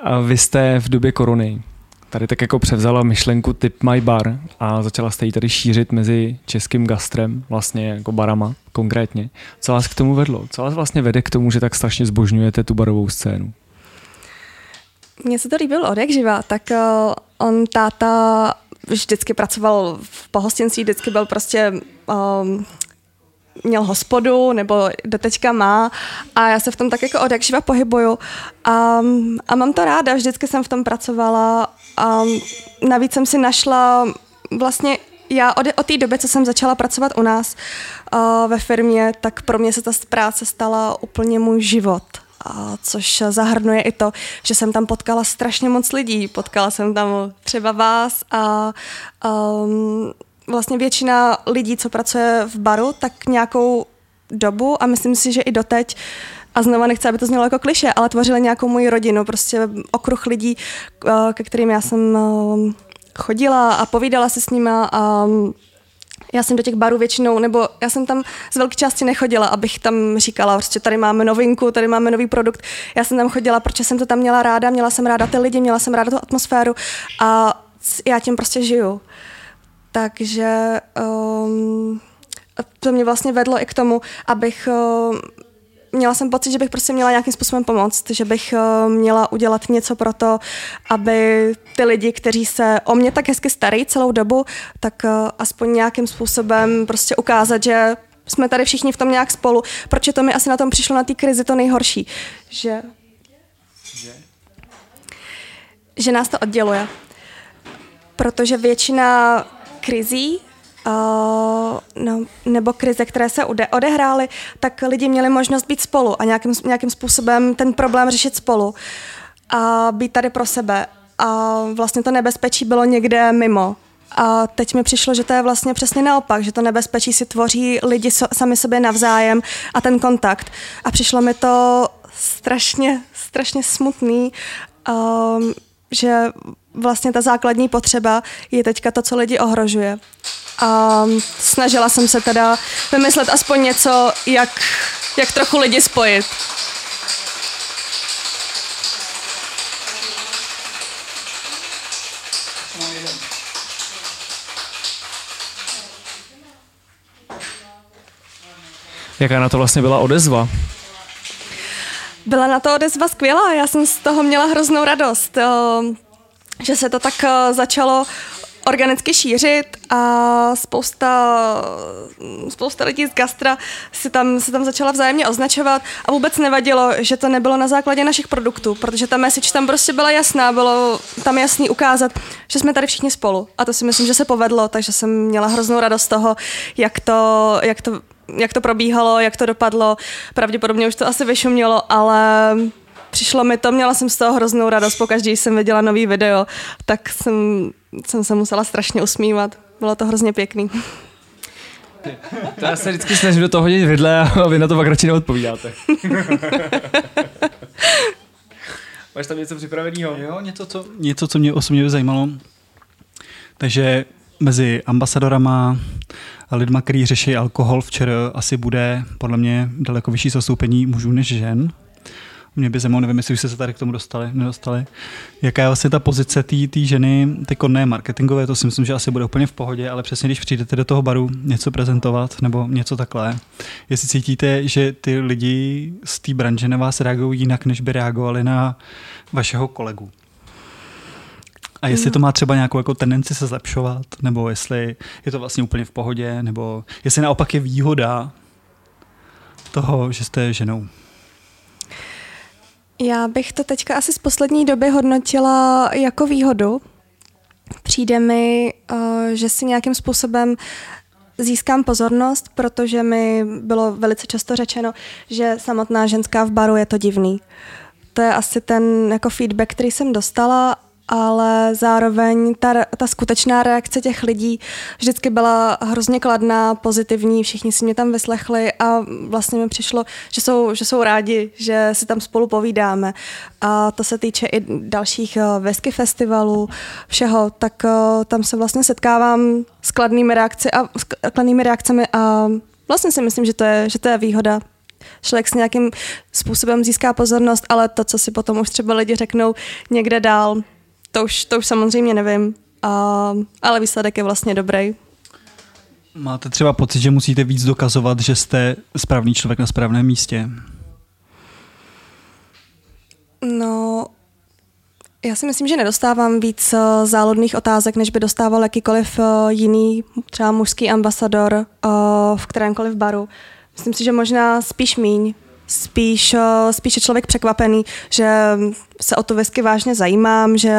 Speaker 1: a vy jste v době korony tady tak jako převzala myšlenku Tip My Bar a začala jste ji tady šířit mezi českým gastrem, vlastně jako barama konkrétně. Co vás k tomu vedlo? Co vás vlastně vede k tomu, že tak strašně zbožňujete tu barovou scénu?
Speaker 3: Mně se to líbilo od jak živa, tak uh, on táta vždycky pracoval v pohostinství, vždycky byl prostě um, měl hospodu, nebo doteďka má a já se v tom tak jako od jak živa pohybuju a, a mám to ráda, vždycky jsem v tom pracovala a navíc jsem si našla vlastně já od, od té doby, co jsem začala pracovat u nás uh, ve firmě, tak pro mě se ta práce stala úplně můj život. A což zahrnuje i to, že jsem tam potkala strašně moc lidí. Potkala jsem tam třeba vás a um, vlastně většina lidí, co pracuje v baru, tak nějakou dobu a myslím si, že i doteď a znova nechci, aby to znělo jako kliše, ale tvořili nějakou moji rodinu, prostě okruh lidí, eh, ke kterým já jsem eh, chodila a povídala se s nima a já jsem do těch barů většinou, nebo já jsem tam z velké části nechodila, abych tam říkala, prostě tady máme novinku, tady máme nový produkt. Já jsem tam chodila, protože jsem to tam měla ráda, měla jsem ráda ty lidi, měla jsem ráda tu atmosféru a já tím prostě žiju. Takže um, to mě vlastně vedlo i k tomu, abych um, měla jsem pocit, že bych prostě měla nějakým způsobem pomoct, že bych um, měla udělat něco pro to, aby ty lidi, kteří se o mě tak hezky starají celou dobu, tak uh, aspoň nějakým způsobem prostě ukázat, že jsme tady všichni v tom nějak spolu. Proč to mi asi na tom přišlo na té krizi to nejhorší, že? Že nás to odděluje. Protože většina krizí, uh, no, nebo krize, které se odehrály, tak lidi měli možnost být spolu a nějakým, nějakým způsobem ten problém řešit spolu a být tady pro sebe. A vlastně to nebezpečí bylo někde mimo. A teď mi přišlo, že to je vlastně přesně naopak, že to nebezpečí si tvoří lidi so, sami sobě navzájem a ten kontakt. A přišlo mi to strašně, strašně smutný, um, že vlastně ta základní potřeba je teďka to, co lidi ohrožuje. A snažila jsem se teda vymyslet aspoň něco, jak, jak trochu lidi spojit.
Speaker 1: Jaká na to vlastně byla odezva?
Speaker 3: Byla na to odezva skvělá, já jsem z toho měla hroznou radost že se to tak eh, začalo organicky šířit a spousta, spousta lidí z gastra se tam, se tam začala vzájemně označovat a vůbec nevadilo, že to nebylo na základě našich produktů, protože ta message tam prostě byla jasná, bylo tam jasný ukázat, že jsme tady všichni spolu. A to si myslím, že se povedlo, takže jsem měla hroznou radost toho, jak to, jak to jak to probíhalo, jak to dopadlo. Pravděpodobně už to asi vyšumělo, ale přišlo mi to, měla jsem z toho hroznou radost, pokaždé jsem viděla nový video, tak jsem, jsem se musela strašně usmívat. Bylo to hrozně pěkný.
Speaker 1: To já se vždycky snažím do toho hodit vidle a vy na to pak radši neodpovídáte. Máš tam něco připraveného?
Speaker 2: Jo, něco co, něco, co mě osobně zajímalo. Takže mezi ambasadorama lidma, kteří řeší alkohol včera, asi bude podle mě daleko vyšší zastoupení mužů než žen. Mě by zajímalo, nevím, jestli už jste se tady k tomu dostali, nedostali. Jaká je vlastně ta pozice té ženy, ty konné marketingové, to si myslím, že asi bude úplně v pohodě, ale přesně když přijdete do toho baru něco prezentovat nebo něco takhle, jestli cítíte, že ty lidi z té branže na vás reagují jinak, než by reagovali na vašeho kolegu. A jestli to má třeba nějakou jako tendenci se zlepšovat, nebo jestli je to vlastně úplně v pohodě, nebo jestli naopak je výhoda toho, že jste ženou.
Speaker 3: Já bych to teďka asi z poslední doby hodnotila jako výhodu. Přijde mi, uh, že si nějakým způsobem získám pozornost, protože mi bylo velice často řečeno, že samotná ženská v baru je to divný. To je asi ten jako feedback, který jsem dostala ale zároveň ta, ta skutečná reakce těch lidí vždycky byla hrozně kladná, pozitivní, všichni si mě tam vyslechli a vlastně mi přišlo, že jsou, že jsou rádi, že si tam spolu povídáme. A to se týče i dalších whisky eh, festivalů, všeho, tak eh, tam se vlastně setkávám s kladnými, reakci a, s kladnými reakcemi a vlastně si myslím, že to je, že to je výhoda člověk s nějakým způsobem získá pozornost, ale to, co si potom už třeba lidi řeknou někde dál, to už, to už samozřejmě nevím, a, ale výsledek je vlastně dobrý.
Speaker 2: Máte třeba pocit, že musíte víc dokazovat, že jste správný člověk na správném místě?
Speaker 3: No, já si myslím, že nedostávám víc eh, záludných otázek, než by dostával jakýkoliv eh, jiný, třeba mužský ambasador eh, v kterémkoliv baru. Myslím si, že možná spíš míň, spíš, eh, spíš je člověk překvapený, že se o to whisky vážně zajímám, že,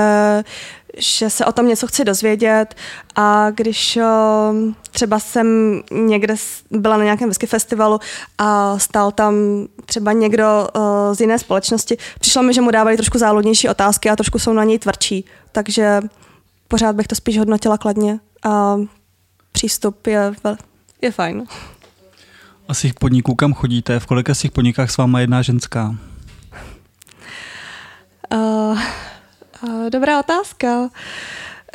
Speaker 3: že se o tom něco chci dozvědět a když eh, třeba jsem někde byla na nějakém whisky festivalu a stál tam třeba někdo eh, z jiné společnosti, přišlo mi, že mu dávají trošku záludnější otázky a trošku jsou na něj tvrdší, takže pořád bych to spíš hodnotila kladně a přístup je, je fajn.
Speaker 2: A z těch podniků, kam chodíte, v kolika z těch podnikách s váma jedna ženská?
Speaker 3: Uh, uh, dobrá otázka.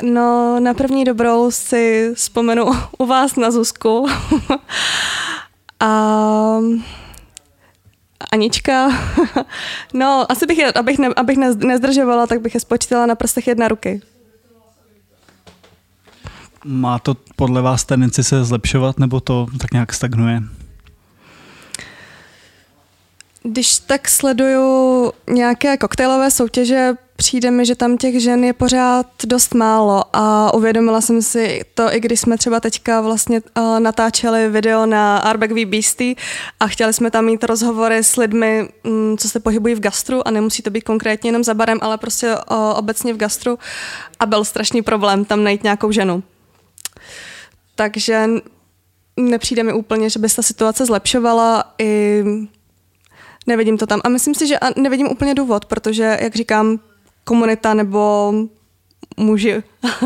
Speaker 3: No, na první dobrou si vzpomenu u vás na Zuzku. A Anička. No, asi bych je, abych, ne, abych nezdržovala, tak bych je spočítala na prstech jedna ruky.
Speaker 2: Má to podle vás tendenci se zlepšovat, nebo to tak nějak stagnuje?
Speaker 3: Když tak sleduju nějaké koktejlové soutěže, přijde mi, že tam těch žen je pořád dost málo a uvědomila jsem si to, i když jsme třeba teďka vlastně uh, natáčeli video na Arbeck v Beastie a chtěli jsme tam mít rozhovory s lidmi, um, co se pohybují v gastru a nemusí to být konkrétně jenom za barem, ale prostě uh, obecně v gastru a byl strašný problém tam najít nějakou ženu. Takže nepřijde mi úplně, že by se ta situace zlepšovala i nevidím to tam. A myslím si, že nevidím úplně důvod, protože, jak říkám, komunita nebo muži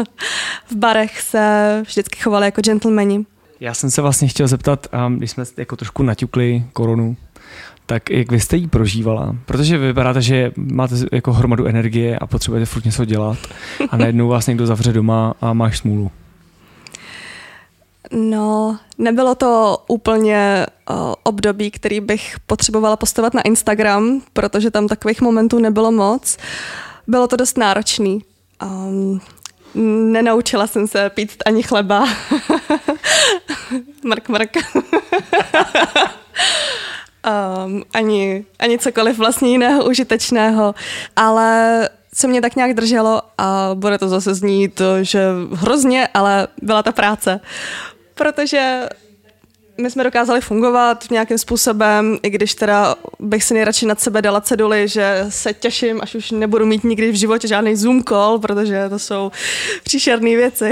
Speaker 3: v barech se vždycky chovali jako gentlemani.
Speaker 1: Já jsem se vlastně chtěl zeptat, když jsme jako trošku naťukli korunu, tak jak vy jste jí prožívala? Protože vy vypadáte, že máte jako hromadu energie a potřebujete furt něco dělat a najednou vás někdo zavře doma a máš smůlu.
Speaker 3: No, nebylo to úplně uh, období, který bych potřebovala postovat na Instagram, protože tam takových momentů nebylo moc. Bylo to dost náročný. Um, nenaučila jsem se pít ani chleba. mrk, mrk. um, ani, ani cokoliv vlastně jiného užitečného, ale co mě tak nějak drželo a bude to zase znít, že hrozně, ale byla ta práce protože my jsme dokázali fungovat nějakým způsobem, i když teda bych si nejradši nad sebe dala ceduly, že se těším, až už nebudu mít nikdy v životě žádný Zoom call, protože to jsou příšerné věci.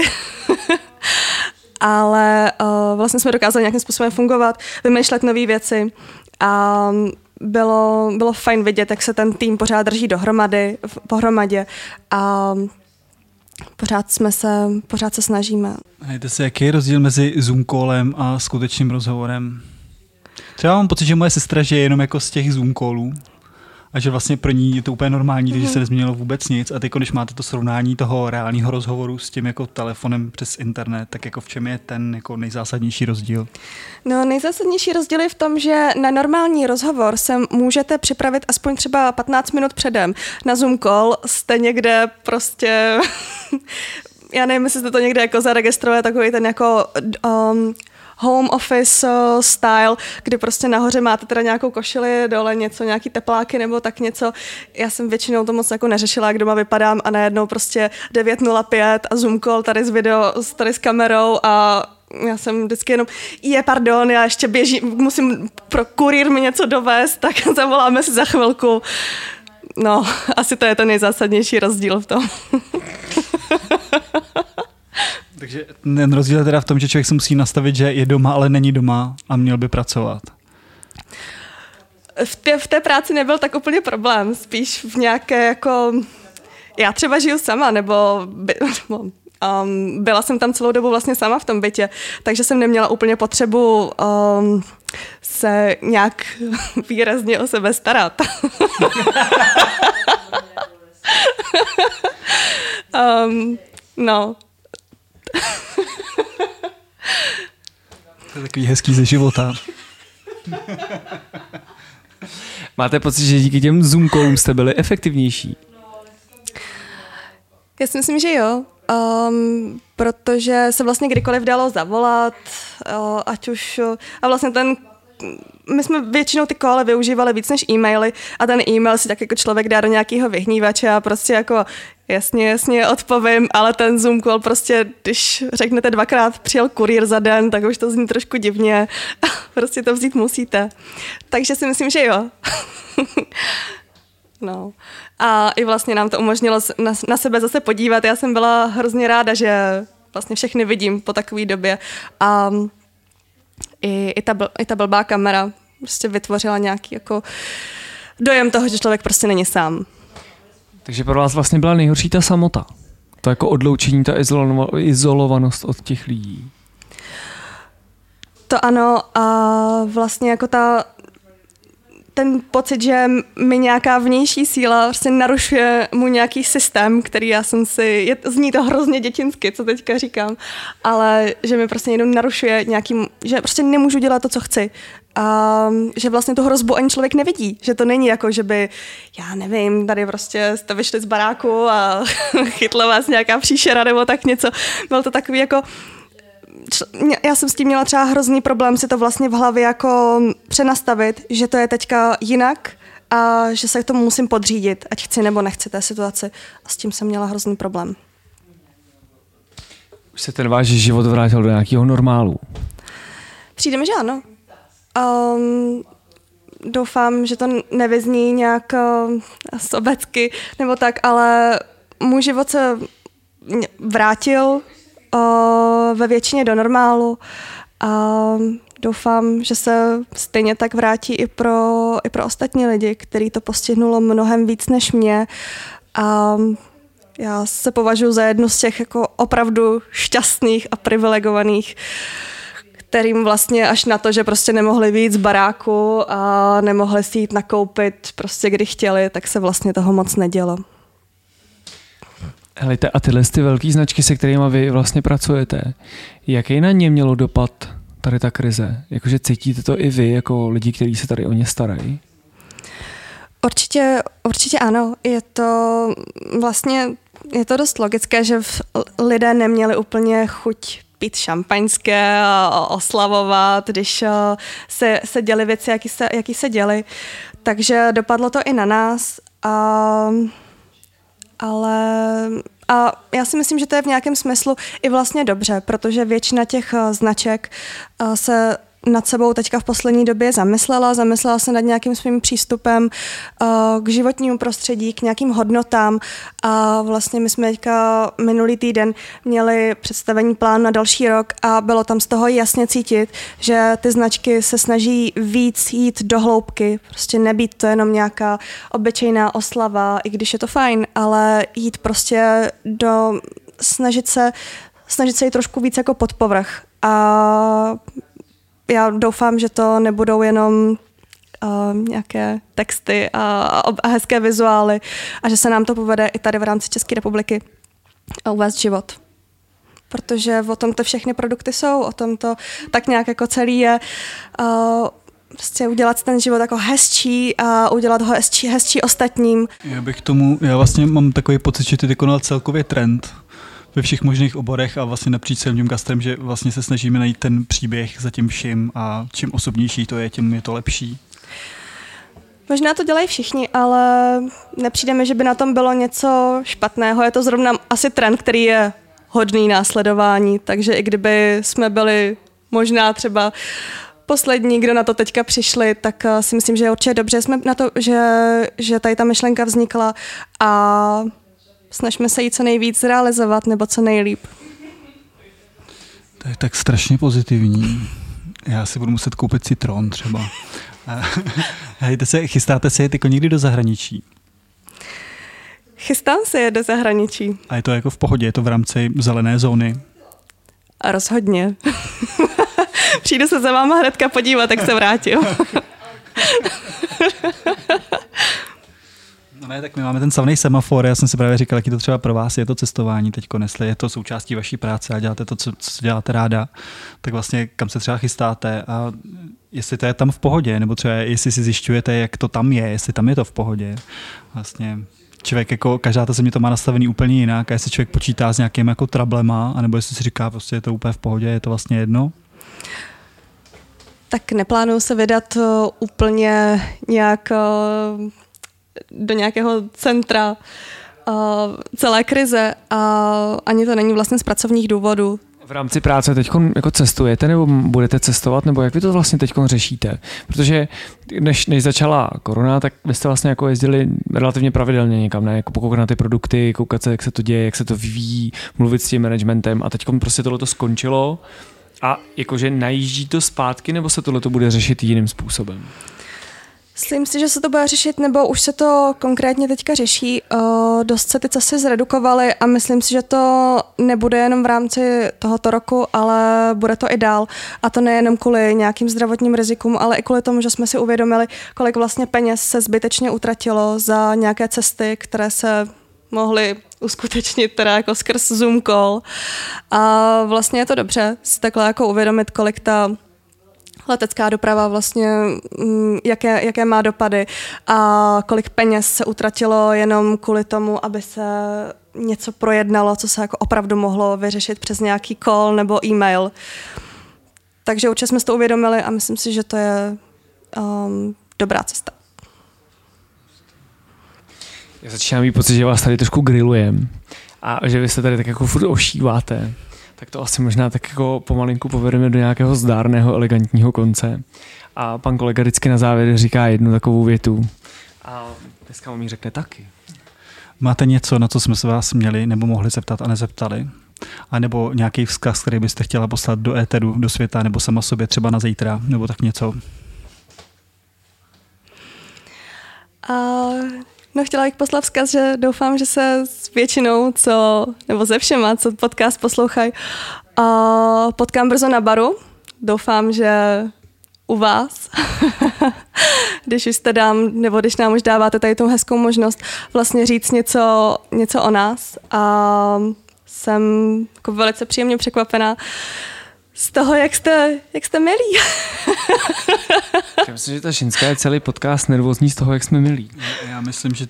Speaker 3: Ale uh, vlastně jsme dokázali nějakým způsobem fungovat, vymýšlet nové věci a bylo, bylo fajn vidět, jak se ten tým pořád drží dohromady, pohromadě a pořád jsme se, pořád se snažíme.
Speaker 2: Hejte se, jaký je rozdíl mezi Zoom callem a skutečným rozhovorem? Třeba mám pocit, že moje sestra žije jenom jako z těch Zoom callů a že vlastně pro ní je to úplně normální, mm-hmm. že se nezměnilo vůbec nic. A teď, když máte to srovnání toho reálného rozhovoru s tím jako telefonem přes internet, tak jako v čem je ten jako nejzásadnější rozdíl?
Speaker 3: No, nejzásadnější rozdíl je v tom, že na normální rozhovor se můžete připravit aspoň třeba 15 minut předem. Na Zoom call jste někde prostě já nevím, jestli jste to někde jako zaregistruje, takový ten jako um, home office uh, style, kdy prostě nahoře máte teda nějakou košili, dole něco, nějaký tepláky nebo tak něco. Já jsem většinou to moc jako neřešila, jak doma vypadám a najednou prostě 9.05 a Zoom call tady s video, tady s kamerou a já jsem vždycky jenom, je pardon, já ještě běžím, musím pro kurýr mi něco dovést, tak zavoláme si za chvilku. No, asi to je ten nejzásadnější rozdíl v tom.
Speaker 2: Takže ten rozdíl je teda v tom, že člověk se musí nastavit, že je doma, ale není doma a měl by pracovat.
Speaker 3: V té, v té práci nebyl tak úplně problém, spíš v nějaké jako... Já třeba žiju sama, nebo, by, um, byla jsem tam celou dobu vlastně sama v tom bytě, takže jsem neměla úplně potřebu um, se nějak výrazně o sebe starat. um, no.
Speaker 2: To je takový hezký ze života.
Speaker 1: Máte pocit, že díky těm Zoom callům jste byli efektivnější?
Speaker 3: Já si myslím, že jo. Um, protože se vlastně kdykoliv dalo zavolat, uh, ať už... Uh, a vlastně ten my jsme většinou ty kole využívali víc než e-maily a ten e-mail si tak jako člověk dá do nějakého vyhnívače a prostě jako jasně, jasně odpovím, ale ten Zoom call prostě, když řeknete dvakrát přijel kurýr za den, tak už to zní trošku divně. prostě to vzít musíte. Takže si myslím, že jo. no. A i vlastně nám to umožnilo na, na sebe zase podívat. Já jsem byla hrozně ráda, že vlastně všechny vidím po takové době. A i, i, ta, i ta blbá kamera prostě vytvořila nějaký jako dojem toho, že člověk prostě není sám.
Speaker 1: Takže pro vás vlastně byla nejhorší ta samota. To jako odloučení, ta izolovanost od těch lidí.
Speaker 3: To ano a vlastně jako ta, ten pocit, že mi nějaká vnější síla prostě narušuje mu nějaký systém, který já jsem si, je, zní to hrozně dětinsky, co teďka říkám, ale že mi prostě jenom narušuje nějaký, že prostě nemůžu dělat to, co chci. A že vlastně tu hrozbu ani člověk nevidí, že to není jako, že by, já nevím, tady prostě jste vyšli z baráku a chytla vás nějaká příšera nebo tak něco. Bylo to takový jako, já jsem s tím měla třeba hrozný problém si to vlastně v hlavě jako přenastavit, že to je teďka jinak a že se k tomu musím podřídit, ať chci nebo nechci té situaci. A s tím jsem měla hrozný problém.
Speaker 1: Už se ten váš život vrátil do nějakého normálu?
Speaker 3: Přijde mi, že ano. Um, doufám, že to nevyzní nějak uh, sobecky nebo tak, ale můj život se vrátil uh, ve většině do normálu a doufám, že se stejně tak vrátí i pro, i pro ostatní lidi, který to postihnulo mnohem víc než mě. A já se považuji za jednu z těch jako opravdu šťastných a privilegovaných kterým vlastně až na to, že prostě nemohli víc z baráku a nemohli si jít nakoupit prostě kdy chtěli, tak se vlastně toho moc nedělo.
Speaker 1: Helejte, a tyhle ty velké značky, se kterými vy vlastně pracujete, jaký na ně mělo dopad tady ta krize? Jakože cítíte to i vy, jako lidi, kteří se tady o ně starají?
Speaker 3: Určitě, určitě ano. Je to vlastně, je to dost logické, že lidé neměli úplně chuť pít šampaňské a oslavovat, když se, se děly věci, jaký se, jaký se děly. Takže dopadlo to i na nás. A ale a já si myslím, že to je v nějakém smyslu i vlastně dobře, protože většina těch eh, značek eh, se nad sebou teďka v poslední době zamyslela, zamyslela se nad nějakým svým přístupem uh, k životnímu prostředí, k nějakým hodnotám. A vlastně my jsme teďka minulý týden měli představení plán na další rok a bylo tam z toho jasně cítit, že ty značky se snaží víc jít do hloubky, prostě nebýt to jenom nějaká obyčejná oslava, i když je to fajn, ale jít prostě do, snažit se snažit se jít trošku víc jako pod povrch. A já doufám, že to nebudou jenom uh, nějaké texty a, a hezké vizuály a že se nám to povede i tady v rámci České republiky uvést život. Protože o tom to všechny produkty jsou, o tom to tak nějak jako celý je. Uh, prostě udělat ten život jako hezčí a udělat ho hezčí, hezčí ostatním.
Speaker 2: Já bych tomu, já vlastně mám takový pocit, že ty konal celkově trend ve všech možných oborech a vlastně napříč celým gastrem, že vlastně se snažíme najít ten příběh za tím vším a čím osobnější to je, tím je to lepší.
Speaker 3: Možná to dělají všichni, ale nepřijde mi, že by na tom bylo něco špatného. Je to zrovna asi trend, který je hodný následování, takže i kdyby jsme byli možná třeba poslední, kdo na to teďka přišli, tak eh, si myslím, že je určitě dobře, jsme na to, že, že tady ta myšlenka vznikla a snažíme se jí co nejvíc zrealizovat nebo co nejlíp.
Speaker 2: To je tak strašně pozitivní. Já si budu muset koupit citron třeba. Hejte se, chystáte se jet jako někdy do zahraničí?
Speaker 3: Chystám se jet do zahraničí.
Speaker 2: A je to jako v pohodě, je to v rámci zelené zóny?
Speaker 3: A rozhodně. Přijdu se za váma hnedka podívat, jak se vrátím.
Speaker 2: No ne, tak my máme ten slavný semafor, já jsem si právě říkal, jaký to třeba pro vás je to cestování teď, jestli je to součástí vaší práce a děláte to, co, co děláte ráda, tak vlastně kam se třeba chystáte a jestli to je tam v pohodě, nebo třeba jestli si zjišťujete, jak to tam je, jestli tam je to v pohodě. Vlastně člověk jako, každá ta země to má nastavený úplně jinak a jestli člověk počítá s nějakým jako trablema, anebo jestli si říká, prostě je to úplně v pohodě, je to vlastně jedno.
Speaker 3: Tak neplánuju se vydat uh, úplně nějak uh, do nějakého centra uh, celé krize a ani to není vlastně z pracovních důvodů.
Speaker 1: V rámci práce teď jako cestujete nebo budete cestovat, nebo jak vy to vlastně teď řešíte? Protože než, než začala korona, tak vy jste vlastně jako jezdili relativně pravidelně někam, ne? Jako pokoukat na ty produkty, koukat se, jak se to děje, jak se to vyvíjí, mluvit s tím managementem a teď prostě tohle to skončilo a jakože najíždí to zpátky, nebo se tohle to bude řešit jiným způsobem?
Speaker 3: Myslím si, že se to bude řešit, nebo už se to konkrétně teďka řeší. Uh, dost se ty cesty zredukovaly a myslím si, že to nebude jenom v rámci tohoto roku, ale bude to i dál. A to nejenom kvůli nějakým zdravotním rizikům, ale i kvůli tomu, že jsme si uvědomili, kolik vlastně peněz se zbytečně utratilo za nějaké cesty, které se mohly uskutečnit teda jako skrz Zoom call. A vlastně je to dobře si takhle jako uvědomit, kolik ta letecká doprava vlastně, mm, jaké, jaké má dopady a kolik peněz se utratilo jenom kvůli tomu, aby se něco projednalo, co se jako opravdu mohlo vyřešit přes nějaký call nebo e-mail. Takže určitě jsme si to uvědomili a myslím si, že to je um, dobrá cesta.
Speaker 1: Já začínám mít pocit, že vás tady trošku grillujem a že vy se tady tak jako furt ošíváte tak to asi možná tak jako pomalinku povedeme do nějakého zdárného, elegantního konce. A pan kolega vždycky na závěr říká jednu takovou větu. A dneska mi řekne taky.
Speaker 2: Máte něco, na co jsme se vás měli nebo mohli zeptat a nezeptali? A nebo nějaký vzkaz, který byste chtěla poslat do éteru, do světa, nebo sama sobě třeba na zítra, nebo tak něco?
Speaker 3: Uh, No chtěla bych poslat vzkaz, že doufám, že se s většinou, co, nebo ze všema, co podcast poslouchají, uh, potkám brzo na baru. Doufám, že u vás, když už jste dám, nebo když nám už dáváte tady tu hezkou možnost vlastně říct něco, něco o nás. A jsem jako velice příjemně překvapená, z toho, jak jste, jak jste milí.
Speaker 1: já myslím, že ta ženská je celý podcast nervózní z toho, jak jsme milí.
Speaker 2: Já myslím, že...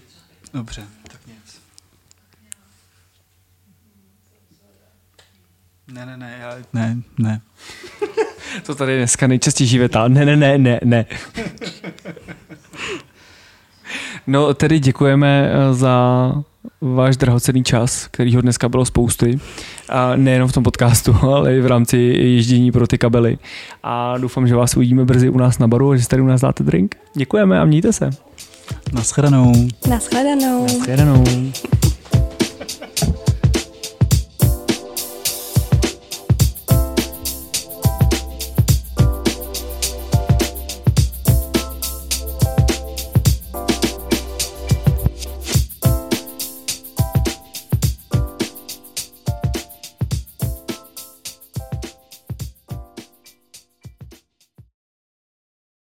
Speaker 2: Dobře, tak nic. Ne, ne, ne, já... Ne, ne.
Speaker 1: to tady dneska nejčastější věta. Ne, ne, ne, ne, ne. No, tedy děkujeme eh, za váš drahocený čas, kterýho dneska bylo spousty. A nejenom v tom podcastu, ale i v rámci ježdění pro ty kabely. A doufám, že vás uvidíme brzy u nás na baru a že tady u nás dáte drink. Děkujeme a mějte se.
Speaker 2: Naschledanou.
Speaker 3: Naschledanou.
Speaker 1: Naschledanou.